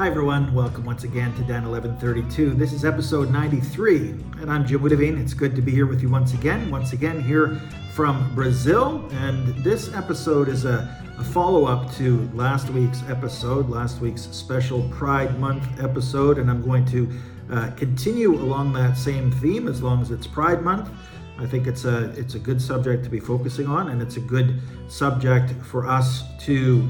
Hi everyone, welcome once again to Dan 1132. This is episode 93, and I'm Jim Witteveen. It's good to be here with you once again. Once again, here from Brazil, and this episode is a, a follow up to last week's episode, last week's special Pride Month episode, and I'm going to uh, continue along that same theme as long as it's Pride Month. I think it's a it's a good subject to be focusing on, and it's a good subject for us to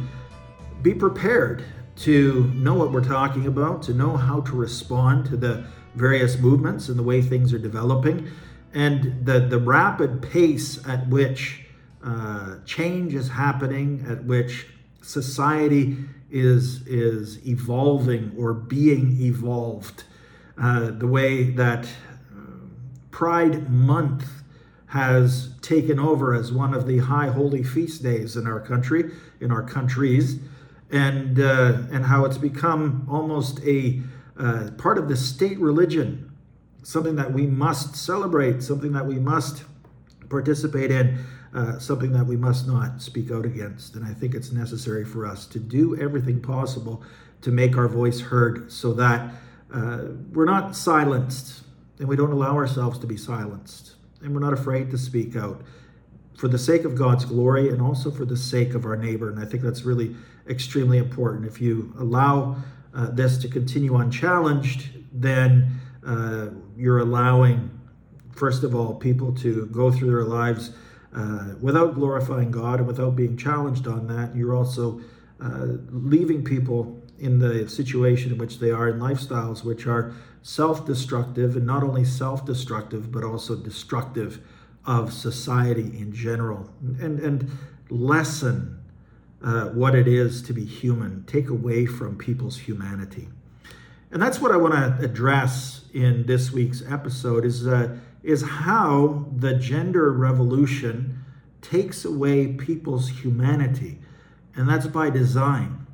be prepared to know what we're talking about, to know how to respond to the various movements and the way things are developing, and the, the rapid pace at which uh, change is happening, at which society is, is evolving or being evolved. Uh, the way that uh, Pride Month has taken over as one of the high holy feast days in our country, in our countries and uh, and how it's become almost a uh, part of the state religion, something that we must celebrate, something that we must participate in, uh, something that we must not speak out against. And I think it's necessary for us to do everything possible to make our voice heard, so that uh, we're not silenced and we don't allow ourselves to be silenced, and we're not afraid to speak out for the sake of God's glory and also for the sake of our neighbor. And I think that's really extremely important. If you allow uh, this to continue unchallenged, then uh, you're allowing, first of all, people to go through their lives uh, without glorifying God and without being challenged on that. You're also uh, leaving people in the situation in which they are in lifestyles which are self destructive and not only self destructive, but also destructive of society in general and, and lessen uh, what it is to be human, take away from people's humanity. And that's what I want to address in this week's episode is, uh, is how the gender revolution takes away people's humanity. And that's by design.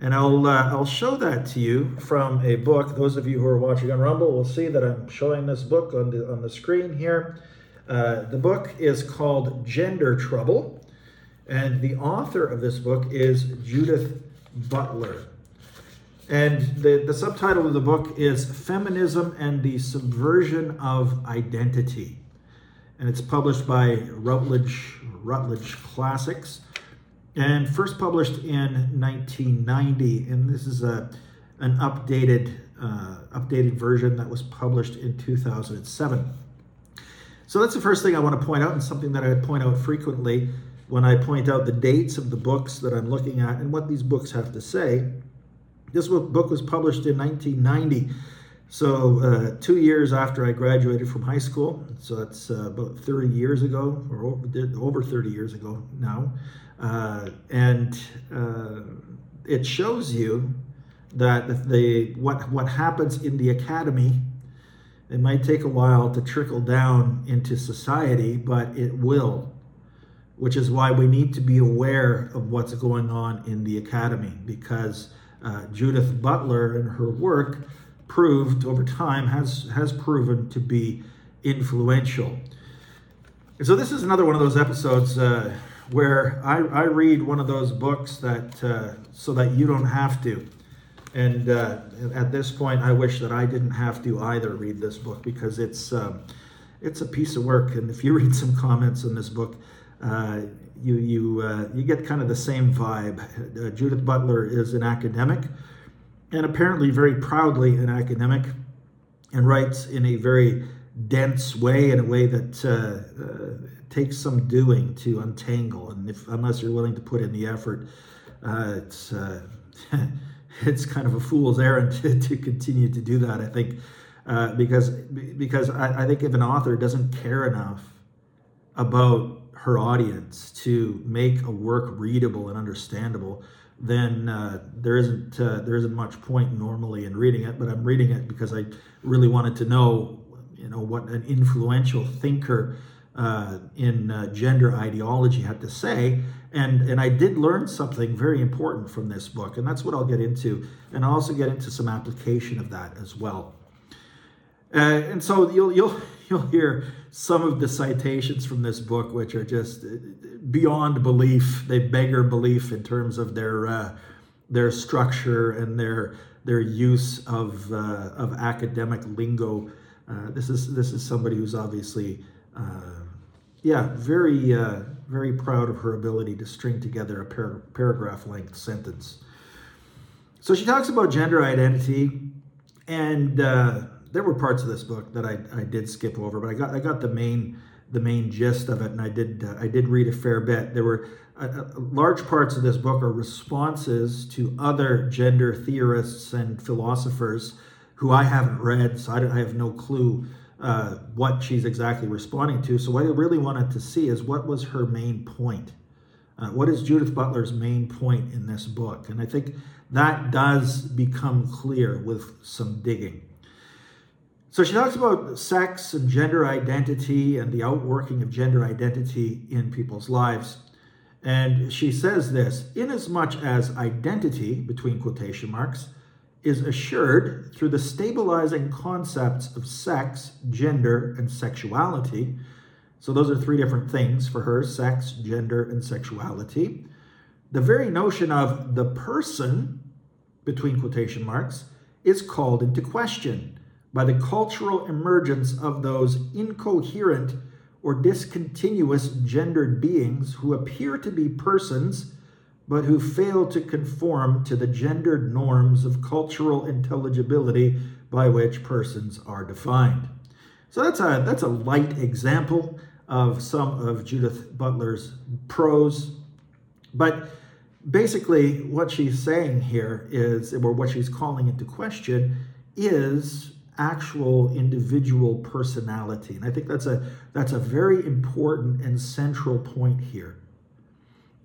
And I'll, uh, I'll show that to you from a book. Those of you who are watching on Rumble will see that I'm showing this book on the, on the screen here. Uh, the book is called Gender Trouble, and the author of this book is Judith Butler. And the, the subtitle of the book is Feminism and the Subversion of Identity. And it's published by Routledge, Routledge Classics and first published in 1990. And this is a, an updated, uh, updated version that was published in 2007. So that's the first thing I want to point out, and something that I point out frequently when I point out the dates of the books that I'm looking at and what these books have to say. This book was published in 1990, so uh, two years after I graduated from high school. So that's uh, about 30 years ago, or over, over 30 years ago now. Uh, and uh, it shows you that the what what happens in the academy it might take a while to trickle down into society, but it will, which is why we need to be aware of what's going on in the academy because uh, Judith Butler and her work proved over time has has proven to be influential. And so this is another one of those episodes uh, where I, I read one of those books that uh, so that you don't have to. And uh, at this point, I wish that I didn't have to either read this book because it's um, it's a piece of work. And if you read some comments in this book, uh, you you uh, you get kind of the same vibe. Uh, Judith Butler is an academic, and apparently very proudly an academic, and writes in a very dense way, in a way that uh, uh, takes some doing to untangle. And if unless you're willing to put in the effort, it's it's kind of a fool's errand to, to continue to do that. I think uh, because because I, I think if an author doesn't care enough about her audience to make a work readable and understandable, then uh, there isn't uh, there isn't much point normally in reading it. But I'm reading it because I really wanted to know, you know, what an influential thinker uh, in uh, gender ideology had to say, and and I did learn something very important from this book, and that's what I'll get into, and I'll also get into some application of that as well. Uh, and so you'll you'll you'll hear some of the citations from this book, which are just uh, beyond belief. They beggar belief in terms of their uh, their structure and their their use of uh, of academic lingo. Uh, this is this is somebody who's obviously, uh, yeah, very very proud of her ability to string together a par- paragraph length sentence. So she talks about gender identity, and uh, there were parts of this book that I, I did skip over, but I got I got the main the main gist of it, and I did uh, I did read a fair bit. There were uh, uh, large parts of this book are responses to other gender theorists and philosophers who I haven't read, so I, I have no clue uh, what she's exactly responding to. So what I really wanted to see is what was her main point. Uh, what is Judith Butler's main point in this book? And I think that does become clear with some digging. So she talks about sex and gender identity and the outworking of gender identity in people's lives. And she says this inasmuch as identity, between quotation marks, is assured through the stabilizing concepts of sex, gender, and sexuality. So those are three different things for her sex, gender, and sexuality. The very notion of the person, between quotation marks, is called into question by the cultural emergence of those incoherent or discontinuous gendered beings who appear to be persons but who fail to conform to the gendered norms of cultural intelligibility by which persons are defined. So that's a that's a light example of some of Judith Butler's prose, but basically what she's saying here is or what she's calling into question is actual individual personality. And I think that's a that's a very important and central point here.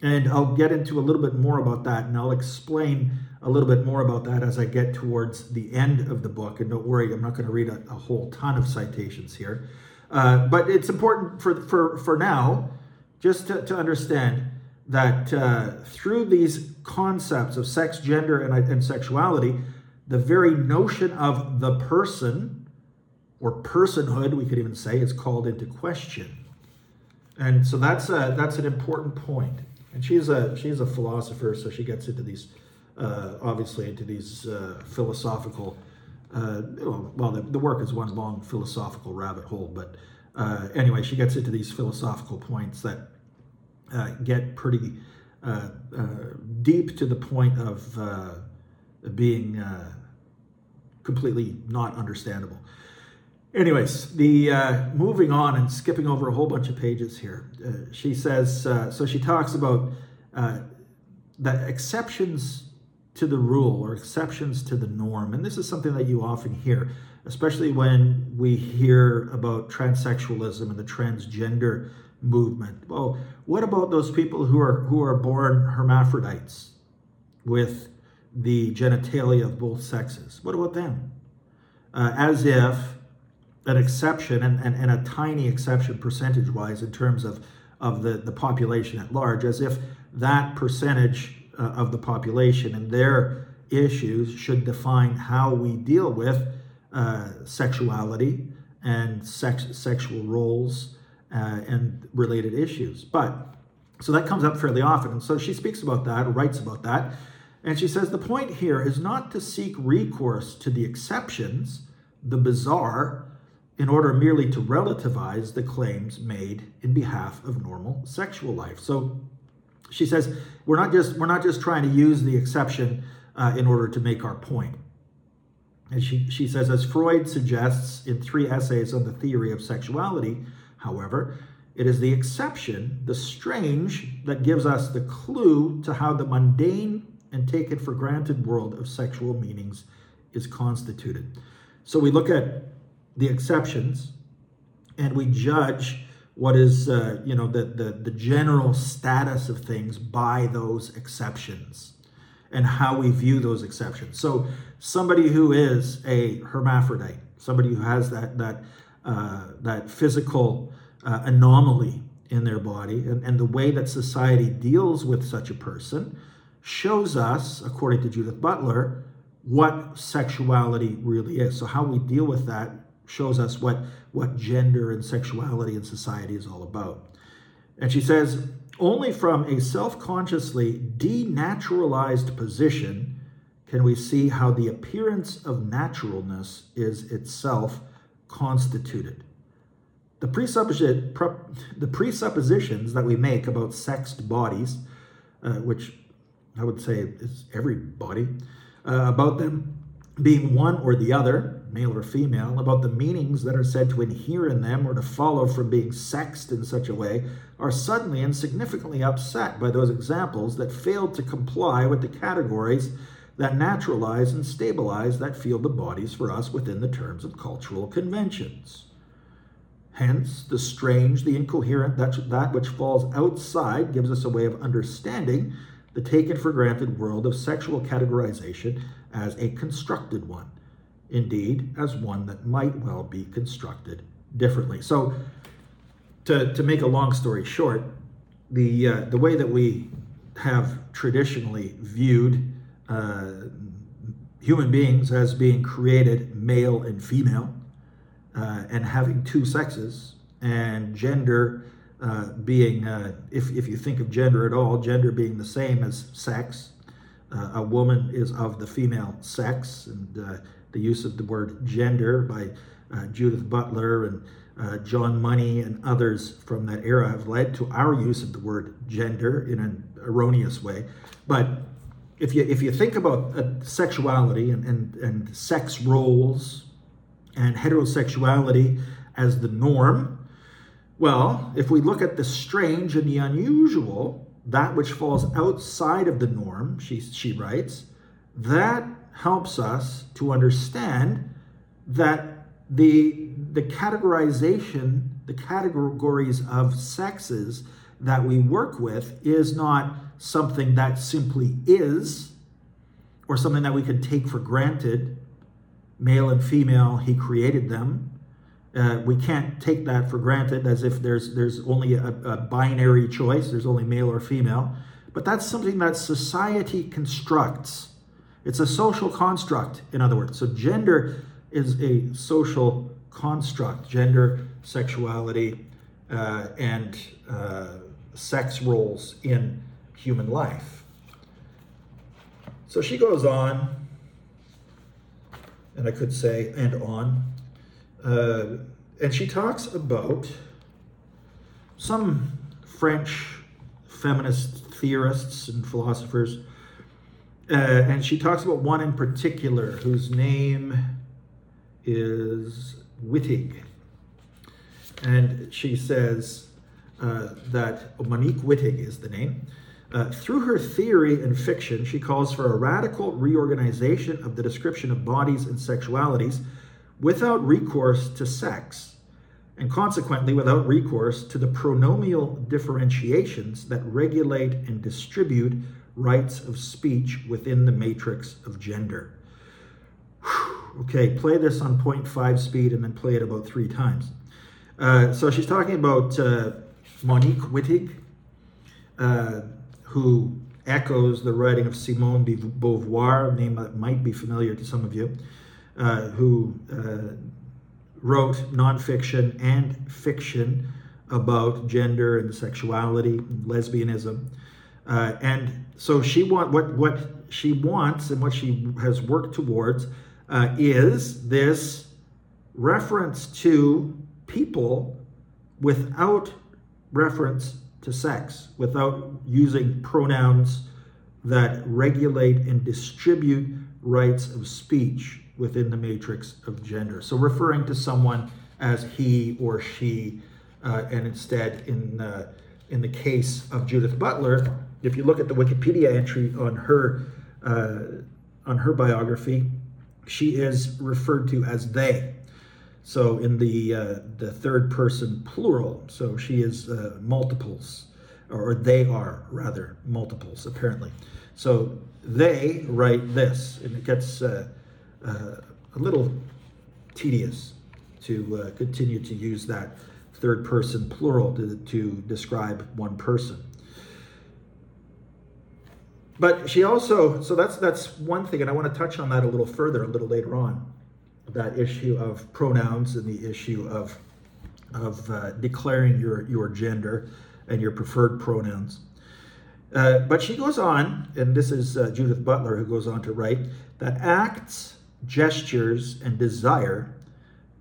And I'll get into a little bit more about that and I'll explain a little bit more about that as I get towards the end of the book. And don't worry, I'm not going to read a, a whole ton of citations here. Uh, but it's important for, for, for now just to, to understand that uh, through these concepts of sex, gender, and, and sexuality, the very notion of the person or personhood, we could even say, is called into question. And so that's a, that's an important point. And she's a she's a philosopher, so she gets into these uh, obviously into these uh, philosophical. Uh, well, the, the, work is one long philosophical rabbit hole, but uh, anyway, she gets into these philosophical points that uh, get pretty uh, deep to the point of being completely not understandable. Anyways, the uh, moving on and skipping over a whole bunch of pages here. Uh, she says uh, so. She talks about uh, the exceptions to the rule or exceptions to the norm, and this is something that you often hear, especially when we hear about transsexualism and the transgender movement. Well, what about those people who are who are born hermaphrodites with the genitalia of both sexes. What about them? Uh, as if an exception, and, and, and a tiny exception percentage wise in terms of, of the, the population at large, as if that percentage uh, of the population and their issues should define how we deal with uh, sexuality and sex, sexual roles uh, and related issues. But so that comes up fairly often. And so she speaks about that, writes about that. And she says the point here is not to seek recourse to the exceptions, the bizarre, in order merely to relativize the claims made in behalf of normal sexual life. So she says we're not just we're not just trying to use the exception uh, in order to make our point. And she, she says, as Freud suggests in three essays on the theory of sexuality, however, it is the exception, the strange, that gives us the clue to how the mundane and taken for granted world of sexual meanings is constituted. So we look at the exceptions and we judge what is uh, you know the, the the general status of things by those exceptions and how we view those exceptions so somebody who is a hermaphrodite somebody who has that that uh, that physical uh, anomaly in their body and, and the way that society deals with such a person shows us, according to Judith Butler, what sexuality really is. So how we deal with that shows us what, what gender and sexuality in society is all about. And she says, only from a self consciously denaturalized position can we see how the appearance of naturalness is itself constituted. The, presupposi- the presuppositions that we make about sexed bodies, uh, which I would say is every body, uh, about them being one or the other, male or female, about the meanings that are said to inhere in them or to follow from being sexed in such a way, are suddenly and significantly upset by those examples that failed to comply with the categories that naturalize and stabilize that field of bodies for us within the terms of cultural conventions. Hence, the strange, the incoherent, that, that which falls outside gives us a way of understanding the taken for granted world of sexual categorization as a constructed one, indeed, as one that might well be constructed differently. So, to, to make a long story short, the, uh, the way that we have traditionally viewed uh, human beings as being created male and female uh, and having two sexes, and gender uh, being, uh, if, if you think of gender at all, gender being the same as sex. Uh, a woman is of the female sex, and the use of the word gender by uh, Judith Butler and John Money and others from that era have led to our use of the word gender in an erroneous way. But if you if you think about sexuality and, and, and sex roles and heterosexuality as the norm, well, if we look at the strange and the unusual, that which falls outside of the norm, she, she writes, that helps us to understand that the, the categorization, the categories of sexes that we work with is not something that simply is or something that we can take for granted. Male and female, he created them. Uh, we can't take that for granted as if there's there's only a, a binary choice. There's only male or female, but that's something that society constructs. It's a social construct, in other words. So gender is a social construct. Gender, sexuality, uh, and uh, sex roles in human life. So she goes on, and I could say, and on. Uh, and she talks about some French feminist theorists and philosophers. Uh, and she talks about one in particular whose name is Wittig. And she says uh, that Monique Wittig is the name. Uh, through her theory and fiction, she calls for a radical reorganization of the description of bodies and sexualities without recourse to sex, and consequently without recourse to the pronomial differentiations that regulate and distribute rights of speech within the matrix of gender. Okay, play this on 0.5 speed and then play it about three times. Uh, so she's talking about uh, Monique Wittig, uh, who echoes the writing of Simone de Beauvoir, a name that might be familiar to some of you uh, who uh, wrote nonfiction and fiction about gender and sexuality, lesbianism. Uh, and so she want what what she wants and what she has worked towards uh, is this reference to people without reference to sex, without using pronouns that regulate and distribute rights of speech within the matrix of gender. So referring to someone as he or she, uh, and instead in in the case of Judith Butler, if you look at the Wikipedia entry on her uh, on her biography, she is referred to as they. So in the uh, the third person plural, so she is uh, multiples, or they are rather multiples apparently. So they write this, and it gets uh, uh, a little tedious to uh, continue to use that third person plural to, to describe one person. But she also, so that's that's one thing, and I want to touch on that a little further a little later on, that issue of pronouns and the issue of of uh, declaring your your gender and your preferred pronouns. Uh, but she goes on, and this is uh, Judith Butler who goes on to write that acts, gestures, and desire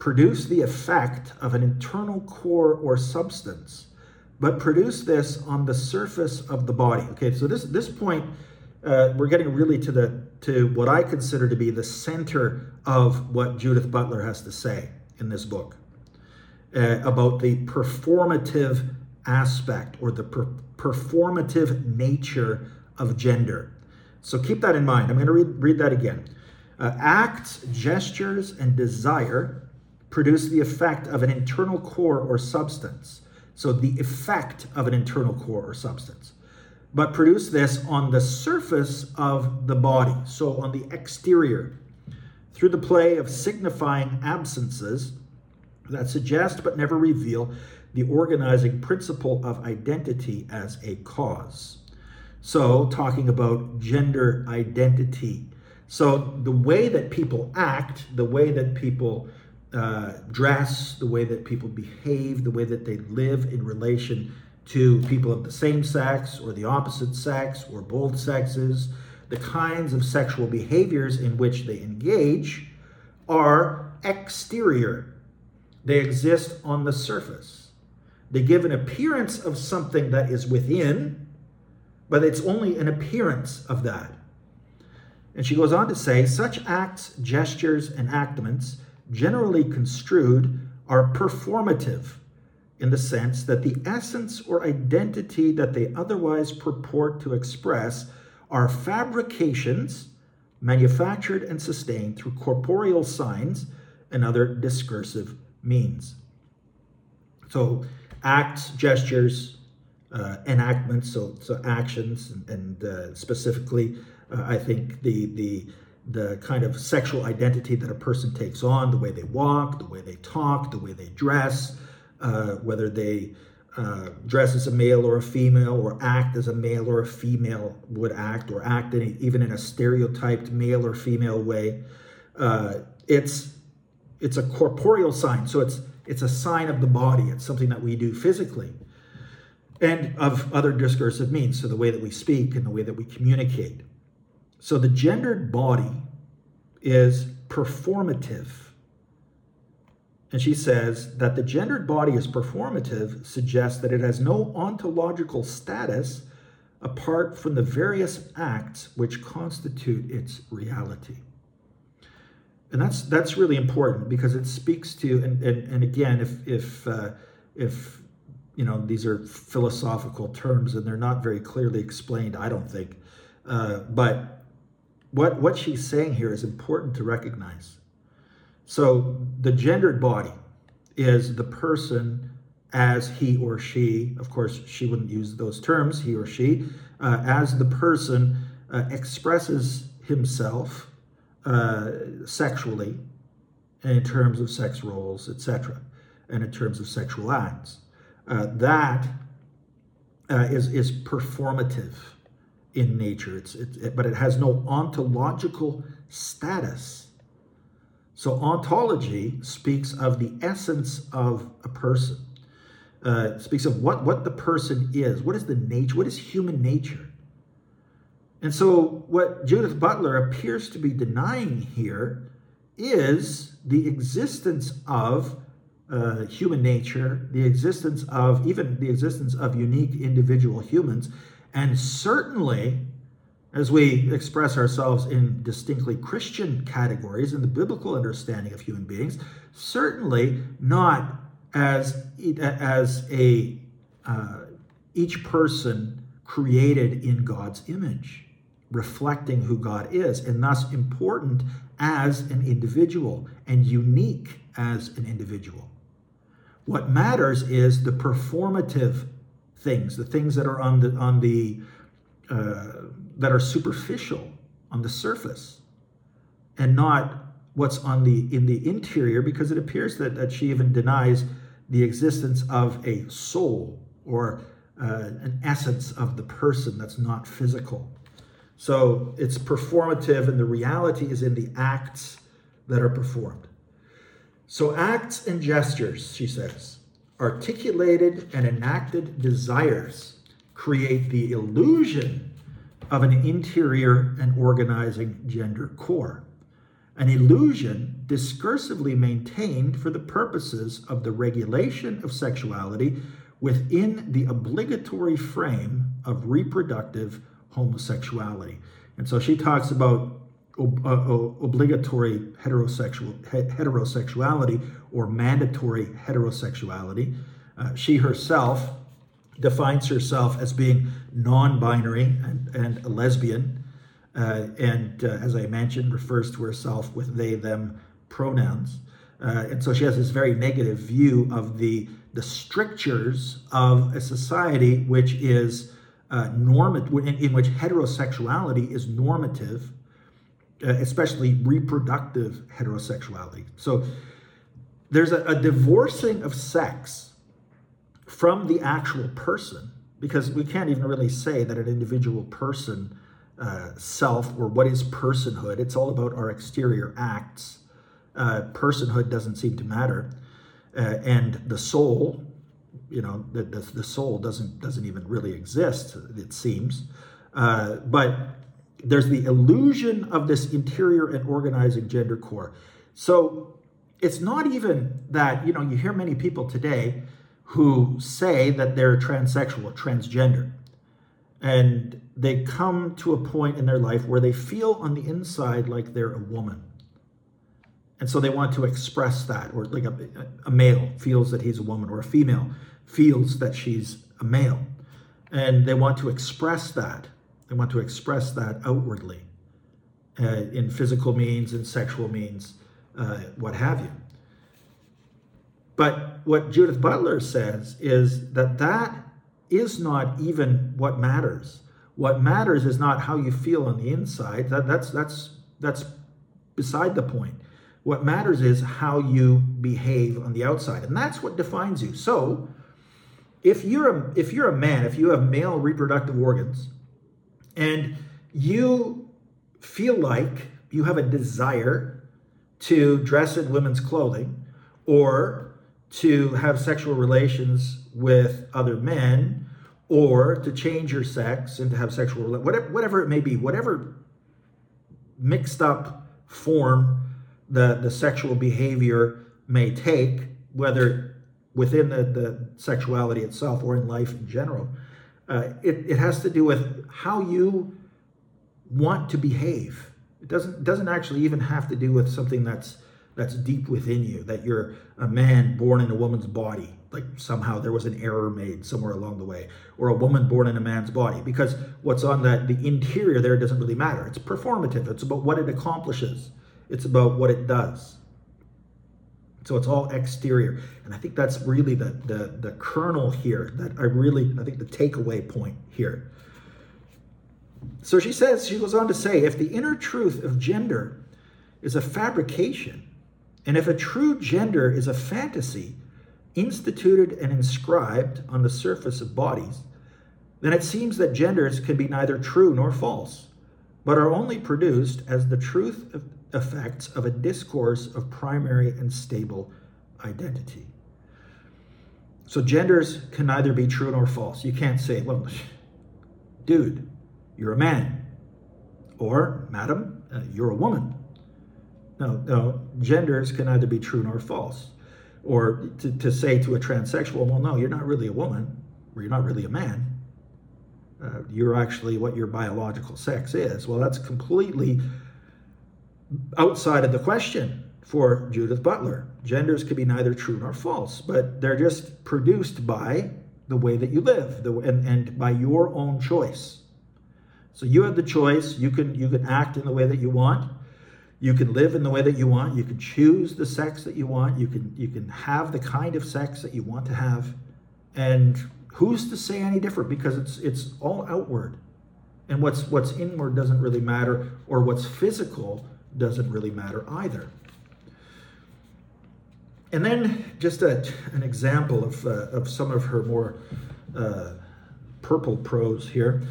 produce the effect of an internal core or substance, but produce this on the surface of the body. Okay, so this this point, uh, we're getting really to the to what I consider to be the center of what Judith Butler has to say in this book uh, about the performative aspect or the per- performative nature of gender. So keep that in mind. I'm going to read, read that again. Uh, acts, gestures, and desire produce the effect of an internal core or substance. So the effect of an internal core or substance. But produce this on the surface of the body, so on the exterior, through the play of signifying absences that suggest but never reveal the organizing principle of identity as a cause. So, talking about gender identity. So, the way that people act, the way that people uh, dress, the way that people behave, the way that they live in relation to people of the same sex or the opposite sex or both sexes, the kinds of sexual behaviors in which they engage are exterior. They exist on the surface. They give an appearance of something that is within, but it's only an appearance of that. And she goes on to say such acts, gestures, and generally construed, are performative in the sense that the essence or identity that they otherwise purport to express are fabrications manufactured and sustained through corporeal signs and other discursive means. So, acts, gestures, uh, enactments, so so actions, and, and uh, specifically, uh, I think the the the kind of sexual identity that a person takes on, the way they walk, the way they talk, the way they dress, uh, whether they uh, dress as a male or a female, or act as a male or a female would act, or act in, even in a stereotyped male or female way. Uh, it's it's a corporeal sign, so it's it's a sign of the body. It's something that we do physically, and of other discursive means. So the way that we speak and the way that we communicate. So the gendered body is performative. And she says that the gendered body is performative suggests that it has no ontological status apart from the various acts which constitute its reality. And that's that's really important because it speaks to and and, and again if if uh, if you know these are philosophical terms and they're not very clearly explained, I don't think. Uh, but what, what she's saying here is important to recognize. So the gendered body is the person as he or she, of course, she wouldn't use those terms, he or she, uh, as the person uh, expresses himself uh, sexually in terms of sex roles, etc., and in terms of sexual acts. Uh, that uh, is is performative in nature. It's, it, it, but it has no ontological status. So ontology speaks of the essence of a person. Uh, speaks of what, what the person is. What is the nature? What is human nature? And so, what Judith Butler appears to be denying here is the existence of uh, human nature, the existence of even the existence of unique individual humans, and certainly, as we express ourselves in distinctly Christian categories in the biblical understanding of human beings, certainly not as, as a uh, each person created in God's image, reflecting who God is, and thus important as an individual and unique as an individual. What matters is the performative things, the things that are on the on the uh, that are superficial on the surface, and not what's on the in the interior, because it appears that, that she even denies the existence of a soul or uh, an essence of the person that's not physical. So it's performative, and the reality is in the acts that are performed. So, acts and gestures, she says, articulated and enacted desires create the illusion of an interior and organizing gender core. An illusion discursively maintained for the purposes of the regulation of sexuality within the obligatory frame of reproductive homosexuality. And so she talks about ob- uh, obligatory heterosexual heterosexuality or mandatory heterosexuality. Uh, she herself defines herself as being non-binary and, and a lesbian, uh, and uh, as I mentioned, refers to herself with they/them pronouns. Uh, and so she has this very negative view of the the strictures of a society which is uh, normative, in, in, which heterosexuality is normative, uh, especially reproductive heterosexuality. So there's a, a divorcing of sex from the actual person, because we can't even really say that an individual person uh, self or what is personhood. It's all about our exterior acts. Uh, personhood doesn't seem to matter uh, and the soul you know the, the, the, soul doesn't doesn't even really exist it seems uh, but there's the illusion of this interior and organizing gender core so it's not even that you know you hear many people today who say that they're transsexual or transgender and they come to a point in their life where they feel on the inside like they're a woman and so they want to express that, or like a, a male feels that he's a woman, or a female feels that she's a male. And they want to express that. They want to express that outwardly uh, in physical means, in sexual means, uh, what have you. But what Judith Butler says is that that is not even what matters. What matters is not how you feel on the inside. That, that's that's that's beside the point. What matters is how you behave on the outside, and that's what defines you. So, if you're a, if you're a man, if you have male reproductive organs, and you feel like you have a desire to dress in women's clothing or to have sexual relations with other men or to change your sex and to have sexual whatever whatever it may be whatever mixed up form the, the sexual behavior may take, whether within the, the sexuality itself or in life in general. Uh, it, it has to do with how you want to behave. It doesn't doesn't actually even have to do with something that's that's deep within you, that you're a man born in a woman's body, like somehow there was an error made somewhere along the way, or a woman born in a man's body, because what's on the, the interior there doesn't really matter. It's performative, it's about what it accomplishes. It's about what it does. So it's all exterior. And I think that's really the, the, the kernel here that I really, I think the takeaway point here. So she says, she goes on to say, if the inner truth of gender is a fabrication, and if a true gender is a fantasy instituted and inscribed on the surface of bodies, then it seems that genders can be neither true nor false, but are only produced as the truth of, effects of a discourse of primary and stable identity. So genders can neither be true nor false. You can't say, well, dude, you're a man, or madam, uh, you're a woman. No, no, genders can neither be true nor false. Or to, to say to a transsexual, well, no, you're not really a woman, or you're not really a man. Uh, you're actually what your biological sex is. Well, that's completely outside of the question for Judith Butler. Genders can be neither true nor false, but they're just produced by the way that you live the, and, and by your own choice. So you have the choice. You can you can act in the way that you want. You can live in the way that you want. You can choose the sex that you want. You can you can have the kind of sex that you want to have. And who's to say any different? Because it's it's all outward. And what's what's inward doesn't really matter, or what's physical doesn't really matter either. And then just a, an example of, uh, of some of her more uh, purple prose here.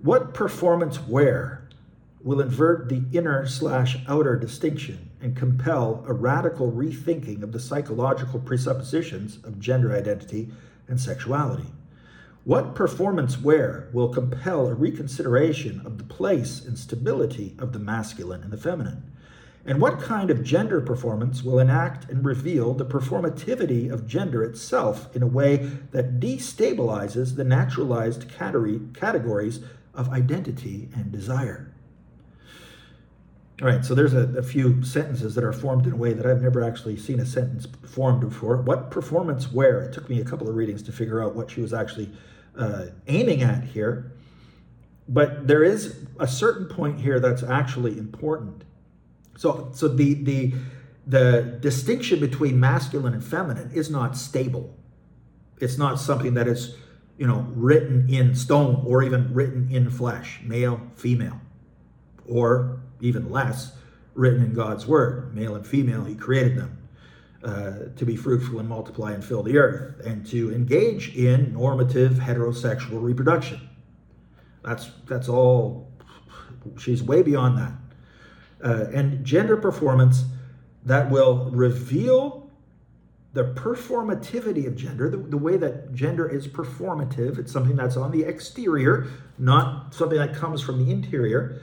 What performance where will invert the inner slash outer distinction and compel a radical rethinking of the psychological presuppositions of gender identity and sexuality? What performance where will compel a reconsideration of the place and stability of the masculine and the feminine? And what kind of gender performance will enact and reveal the performativity of gender itself in a way that destabilizes the naturalized categories of identity and desire? All right, so there's a, a, few sentences that are formed in a way that I've never actually seen a sentence formed before. What performance where? It took me a couple of readings to figure out what she was actually uh, aiming at here. But there is a certain point here that's actually important. So, so the the the distinction between masculine and feminine is not stable. It's not something that is, you know, written in stone or even written in flesh, male, female, or even less, written in God's word, male and female. He created them. Uh, to be fruitful and multiply and fill the earth, and to engage in normative heterosexual reproduction. That's that's all. She's way beyond that uh, and gender performance that will reveal the performativity of gender, the, the, way that gender is performative. It's something that's on the exterior, not something that comes from the interior.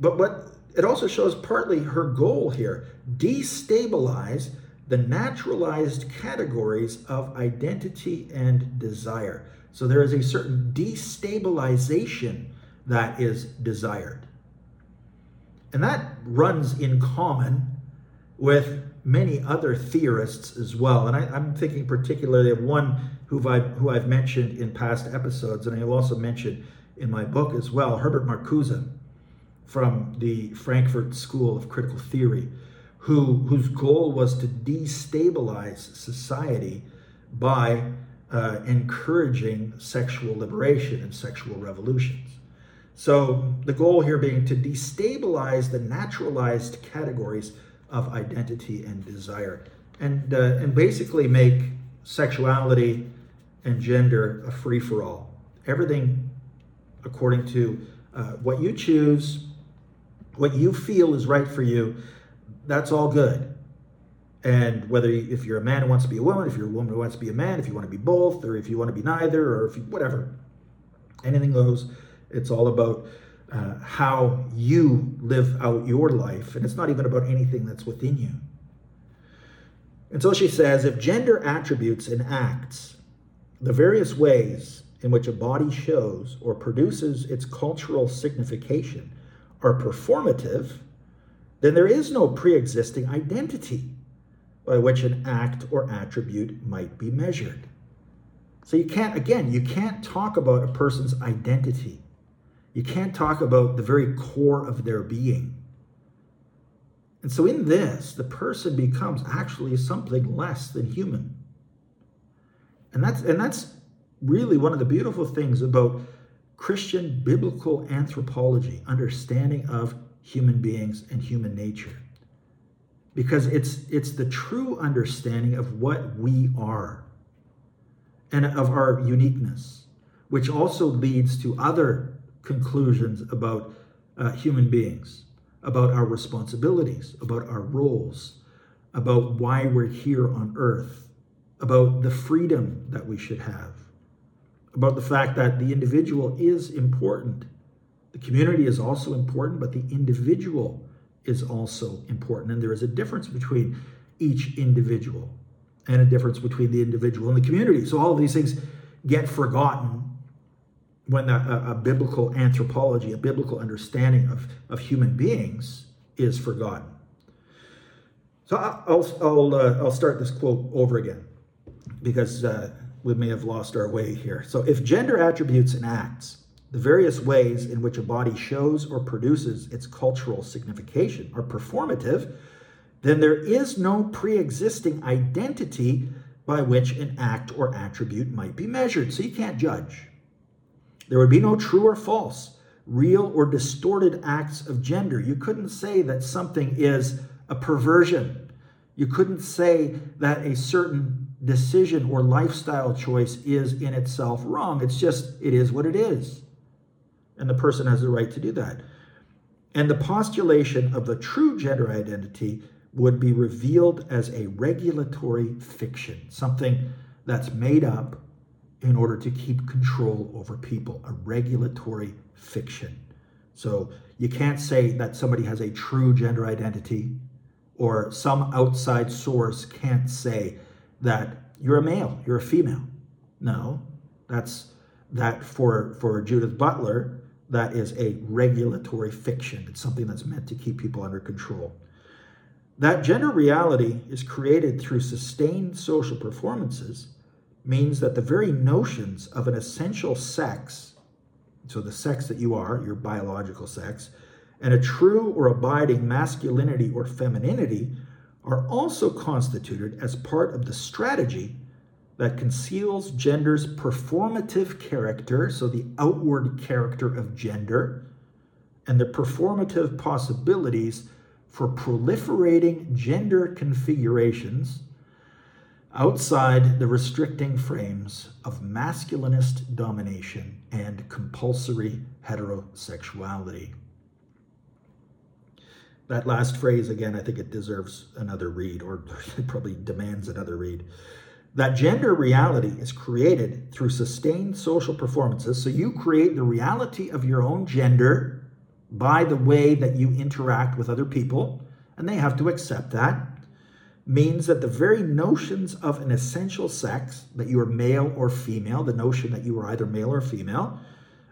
But what it also shows partly her goal here destabilize the naturalized categories of identity and desire. So there is a certain destabilization that is desired. And that runs in common with many other theorists as well. And I, am thinking particularly of one who I've, who I've mentioned in past episodes, and I will also mention in my book as well, Herbert Marcuse from the Frankfurt School of Critical Theory, who, whose goal was to destabilize society by uh, encouraging sexual liberation and sexual revolutions. So the goal here being to destabilize the naturalized categories of identity and desire, and uh, and basically make sexuality and gender a free for all. Everything according to uh, what you choose, what you feel is right for you. That's all good. And whether if you're a man who wants to be a woman, if you're a woman who wants to be a man, if you want to be both, or if you want to be neither, or if you, whatever, anything goes it's all about uh, how you live out your life, and it's not even about anything that's within you. And so she says if gender attributes and acts, the various ways in which a body shows or produces its cultural signification, are performative, then there is no pre existing identity by which an act or attribute might be measured. So you can't, again, you can't talk about a person's identity you can't talk about the very core of their being. And so, in this, the person becomes actually something less than human. And that's, and that's really one of the beautiful things about Christian biblical anthropology, understanding of human beings and human nature. Because it's, it's the true understanding of what we are and of our uniqueness, which also leads to other conclusions about uh, human beings, about our responsibilities, about our roles, about why we're here on earth, about the freedom that we should have, about the fact that the individual is important. The community is also important, but the individual is also important. And there is a difference between each individual and a difference between the individual and the community. So all of these things get forgotten when a, a, biblical anthropology, a biblical understanding of, of human beings is forgotten. So I'll, I'll, uh, I'll start this quote over again because uh, we may have lost our way here. So, if gender attributes and acts, the various ways in which a body shows or produces its cultural signification, are performative, then there is no pre existing identity by which an act or attribute might be measured. So, you can't judge. There would be no true or false, real or distorted acts of gender. You couldn't say that something is a perversion. You couldn't say that a certain decision or lifestyle choice is in itself wrong. It's just, it is what it is. And the person has the right to do that. And the postulation of the true gender identity would be revealed as a regulatory fiction, something that's made up in order to keep control over people, a regulatory fiction. So you can't say that somebody has a true gender identity, or some outside source can't say that you're a male, you're a female. No, that's that for for Judith Butler, that is a regulatory fiction. It's something that's meant to keep people under control. That gender reality is created through sustained social performances means that the very notions of an essential sex, so the sex that you are, your biological sex, and a true or abiding masculinity or femininity are also constituted as part of the strategy that conceals gender's performative character, so the outward character of gender, and the performative possibilities for proliferating gender configurations outside the restricting frames of masculinist domination and compulsory heterosexuality. That last phrase, again, I think it deserves another read, or it probably demands another read. That gender reality is created through sustained social performances. So you create the reality of your own gender by the way that you interact with other people, and they have to accept that means that the very notions of an essential sex, that you are male or female, the notion that you are either male or female,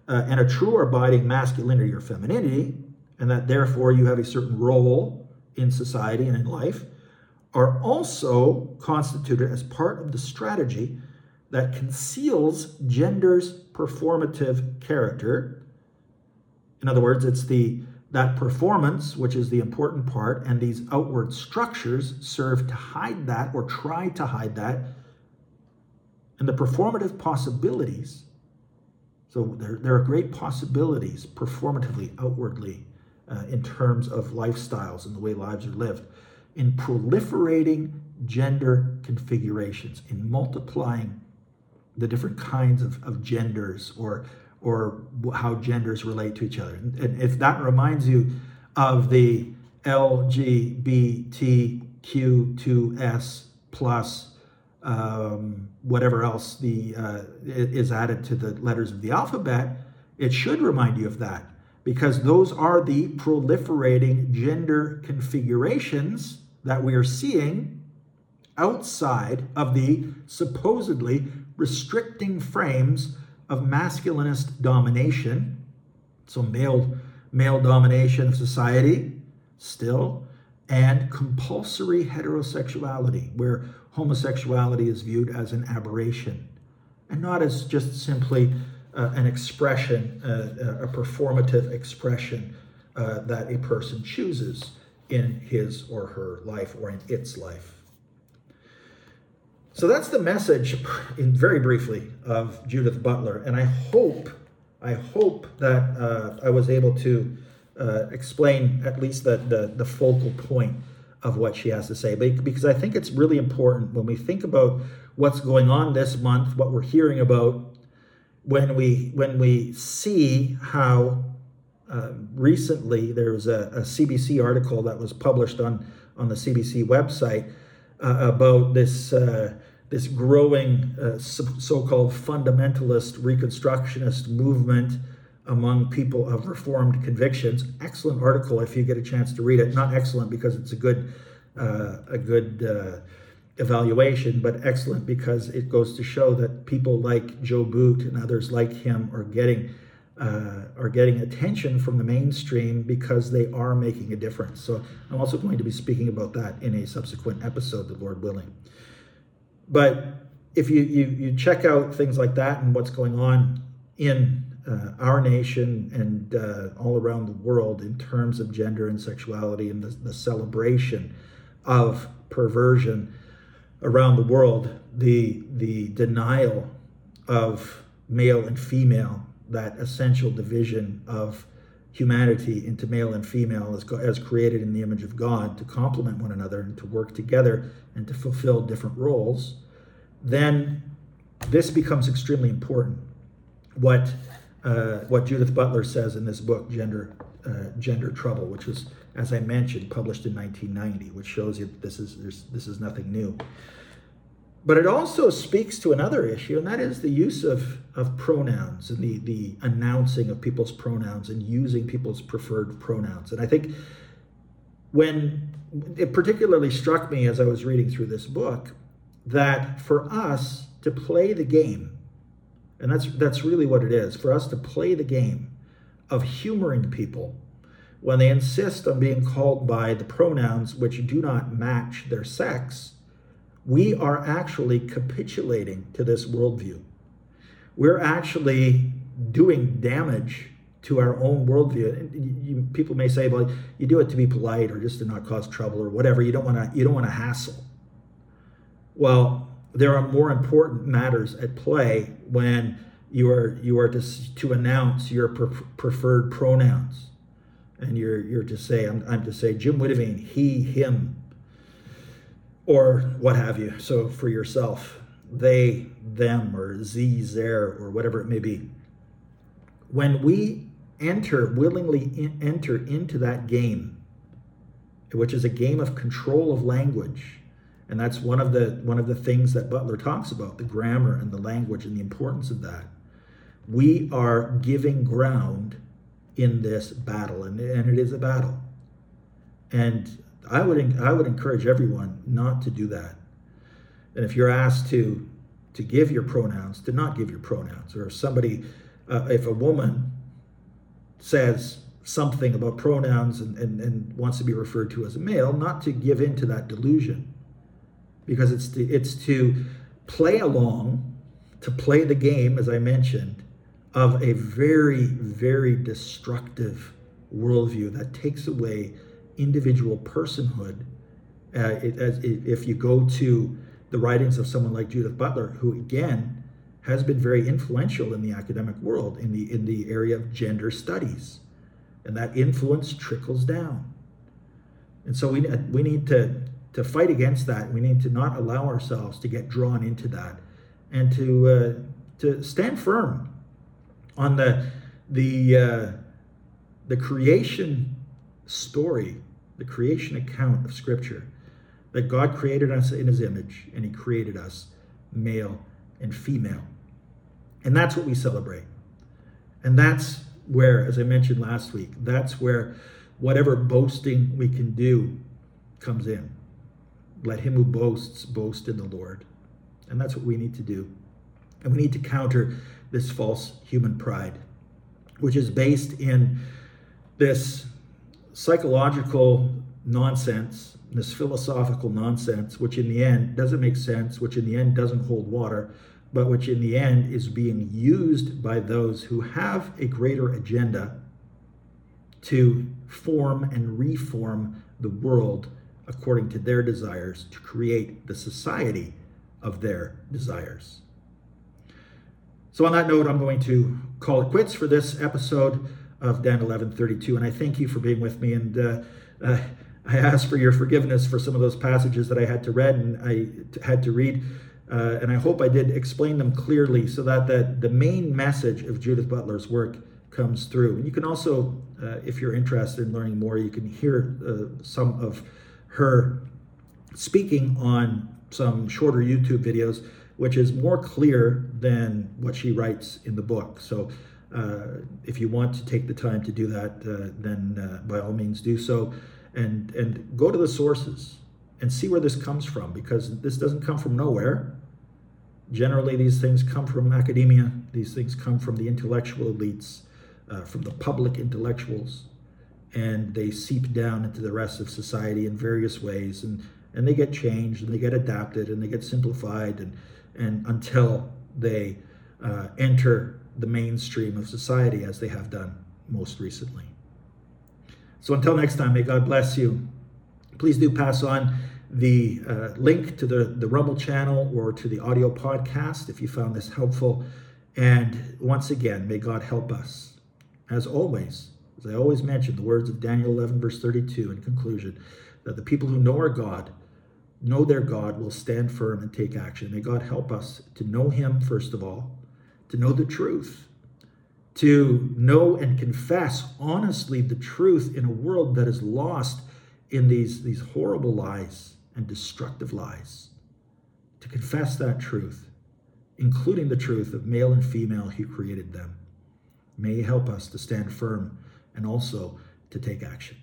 uh, and a true or abiding masculinity or femininity, and that therefore you have a certain role in society and in life, are also constituted as part of the strategy that conceals gender's performative character. In other words, it's the that performance, which is the important part, and these outward structures serve to hide that or try to hide that. And the performative possibilities, so there, there are great possibilities performatively, outwardly, uh, in terms of lifestyles and the way lives are lived, in proliferating gender configurations, in multiplying the different kinds of, of genders or or how genders relate to each other. And if that reminds you of the LGBTQ2S plus um, whatever else the uh, is added to the letters of the alphabet, it should remind you of that because those are the proliferating gender configurations that we are seeing outside of the supposedly restricting frames of masculinist domination, so male, male domination of society still, and compulsory heterosexuality, where homosexuality is viewed as an aberration and not as just simply uh, an expression, uh, a performative expression uh, that a person chooses in his or her life or in its life. So that's the message, in very briefly, of Judith Butler, and I hope, I hope that uh, I was able to uh, explain at least the, the the focal point of what she has to say, because I think it's really important when we think about what's going on this month, what we're hearing about, when we when we see how uh, recently there was a, a, CBC article that was published on on the CBC website uh, about this uh, this growing uh, so-called fundamentalist reconstructionist movement among people of reformed convictions. Excellent article if you get a chance to read it. Not excellent because it's a good uh, a good evaluation, but excellent because it goes to show that people like Joe Boot and others like him are getting uh, are getting attention from the mainstream because they are making a difference. So I'm also going to be speaking about that in a subsequent episode, the Lord willing. But if you, you, you check out things like that and what's going on in uh, our nation and uh, all around the world in terms of gender and sexuality and the, the celebration of perversion around the world, the, the denial of male and female, that essential division of humanity into male and female as, as created in the image of God to complement one another and to work together and to fulfill different roles, then this becomes extremely important. What uh, what Judith Butler says in this book, Gender uh, Gender Trouble, which was, as I mentioned, published in 1990, which shows you this is this is nothing new. But it also speaks to another issue, and that is the use of, of pronouns and the, the announcing of people's pronouns and using people's preferred pronouns. And I think when it particularly struck me as I was reading through this book that for us to play the game, and that's that's really what it is, for us to play the game of humoring people when they insist on being called by the pronouns which do not match their sex, we are actually capitulating to this worldview. We're actually doing damage to our own worldview. You, people may say, "Well, you do it to be polite or just to not cause trouble or whatever. You don't want to. You don't want to hassle." Well, there are more important matters at play when you are you are to to announce your pre- preferred pronouns, and you're you're to say, "I'm, I'm to say Jim Witteveen, he, him." Or what have you. So for yourself, they, them, or z, there, or whatever it may be. When we enter, willingly in, enter into that game, which is a game of control of language, and that's one of the one of the things that Butler talks about, the grammar and the language and the importance of that. We are giving ground in this battle, and, and it is a battle. And I would I would encourage everyone not to do that. And if you're asked to to give your pronouns, to not give your pronouns, or if somebody, uh, if a woman says something about pronouns and, and, and wants to be referred to as a male, not to give in to that delusion, because it's to, it's to play along, to play the game, as I mentioned, of a very very destructive worldview that takes away individual personhood. Uh, it, as, if you go to the writings of someone like Judith Butler, who again has been very influential in the academic world in the in the area of gender studies, and that influence trickles down. And so we we need to to fight against that. We need to not allow ourselves to get drawn into that, and to uh, to stand firm on the the uh, the creation story the creation account of Scripture, that God created us in his image and he created us male and female. And that's what we celebrate. And that's where, as I mentioned last week, that's where whatever boasting we can do comes in. Let him who boasts boast in the Lord. And that's what we need to do. And we need to counter this false human pride, which is based in this psychological nonsense, this philosophical nonsense, which in the end doesn't make sense, which in the end doesn't hold water, but which in the end is being used by those who have a greater agenda to form and reform the world according to their desires, to create the society of their desires. So, on that note, I'm going to call it quits for this episode of Dan 11:32. And I thank you for being with me. And uh, uh, I ask for your forgiveness for some of those passages that I had to read and I had to read. Uh, and I hope I did explain them clearly so that the, the main message of Judith Butler's work comes through. And you can also, uh, if you're interested in learning more, you can hear uh, some of her speaking on some shorter YouTube videos, which is more clear than what she writes in the book. So uh, if you want to take the time to do that, uh, then uh, by all means do so, and and go to the sources and see where this comes from because this doesn't come from nowhere. Generally, these things come from academia. These things come from the intellectual elites, uh, from the public intellectuals, and they seep down into the rest of society in various ways, and and they get changed and they get adapted and they get simplified and and until they uh, enter the mainstream of society as they have done most recently. So until next time, may God bless you. Please do pass on the uh, link to the, the Rumble channel or to the audio podcast if you found this helpful. And once again, may God help us. As always, as I always mention, the words of Daniel 11, verse 32 in conclusion, that the people who know our God, know their God, will stand firm and take action. May God help us to know Him, first of all, to know the truth, to know and confess honestly the truth in a world that is lost in these, these horrible lies and destructive lies, to confess that truth, including the truth of male and female, He created them. May He help us to stand firm and also to take action.